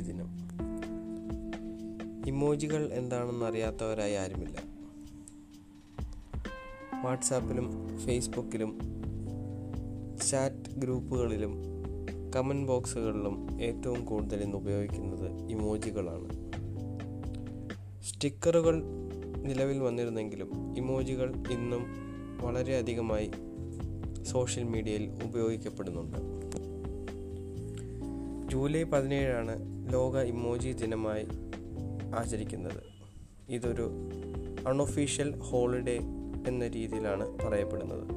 ദിനം. ഇമോജികൾ എന്താണെന്ന് അറിയാത്തവരായി ആരുമില്ല. വാട്സാപ്പിലും ഫേസ്ബുക്കിലും ചാറ്റ് ഗ്രൂപ്പുകളിലും കമന്റ് ബോക്സുകളിലും ഏറ്റവും കൂടുതൽ ഇന്ന് ഉപയോഗിക്കുന്നത് ഇമോജികളാണ്. സ്റ്റിക്കറുകൾ നിലവിൽ വന്നിരുന്നെങ്കിലും ഇമോജികൾ ഇന്നും വളരെയധികമായി സോഷ്യൽ മീഡിയയിൽ ഉപയോഗിക്കപ്പെടുന്നുണ്ട്. ജൂലൈ പതിനേഴാണ് ലോക ഇമോജി ദിനമായി ആചരിക്കുന്നത്. ഇതൊരു അൺഒഫീഷ്യൽ ഹോളിഡേ എന്ന രീതിയിലാണ് പറയപ്പെടുന്നത്.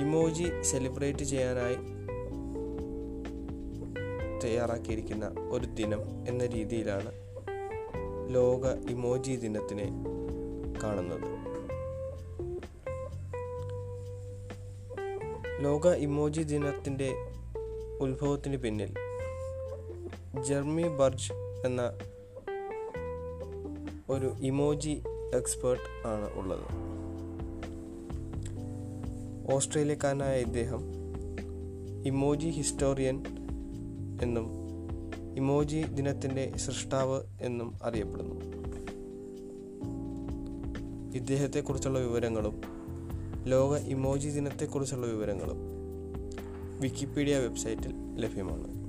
ഇമോജി സെലിബ്രേറ്റ് ചെയ്യാനായി തയ്യാറാക്കിയിരിക്കുന്ന ഒരു ദിനം എന്ന രീതിയിലാണ് ലോക ഇമോജി ദിനത്തിനെ കാണുന്നത്. ലോക ഇമോജി ദിനത്തിന്റെ ഉത്ഭവത്തിന് പിന്നിൽ. ജെർമി ബർജ് എന്ന ഒരു ഇമോജി എക്സ്പേർട്ട് ആണ് ഉള്ളത്. ഓസ്ട്രേലിയക്കാരനായ ഇദ്ദേഹം ഇമോജി ഹിസ്റ്റോറിയൻ എന്നും ഇമോജി ദിനത്തിന്റെ സൃഷ്ടാവ് എന്നും അറിയപ്പെടുന്നു. ഇദ്ദേഹത്തെക്കുറിച്ചുള്ള വിവരങ്ങളും ലോക ഇമോജി ദിനത്തെക്കുറിച്ചുള്ള വിവരങ്ങളും വിക്കിപീഡിയ വെബ്സൈറ്റിൽ ലഭ്യമാണ്.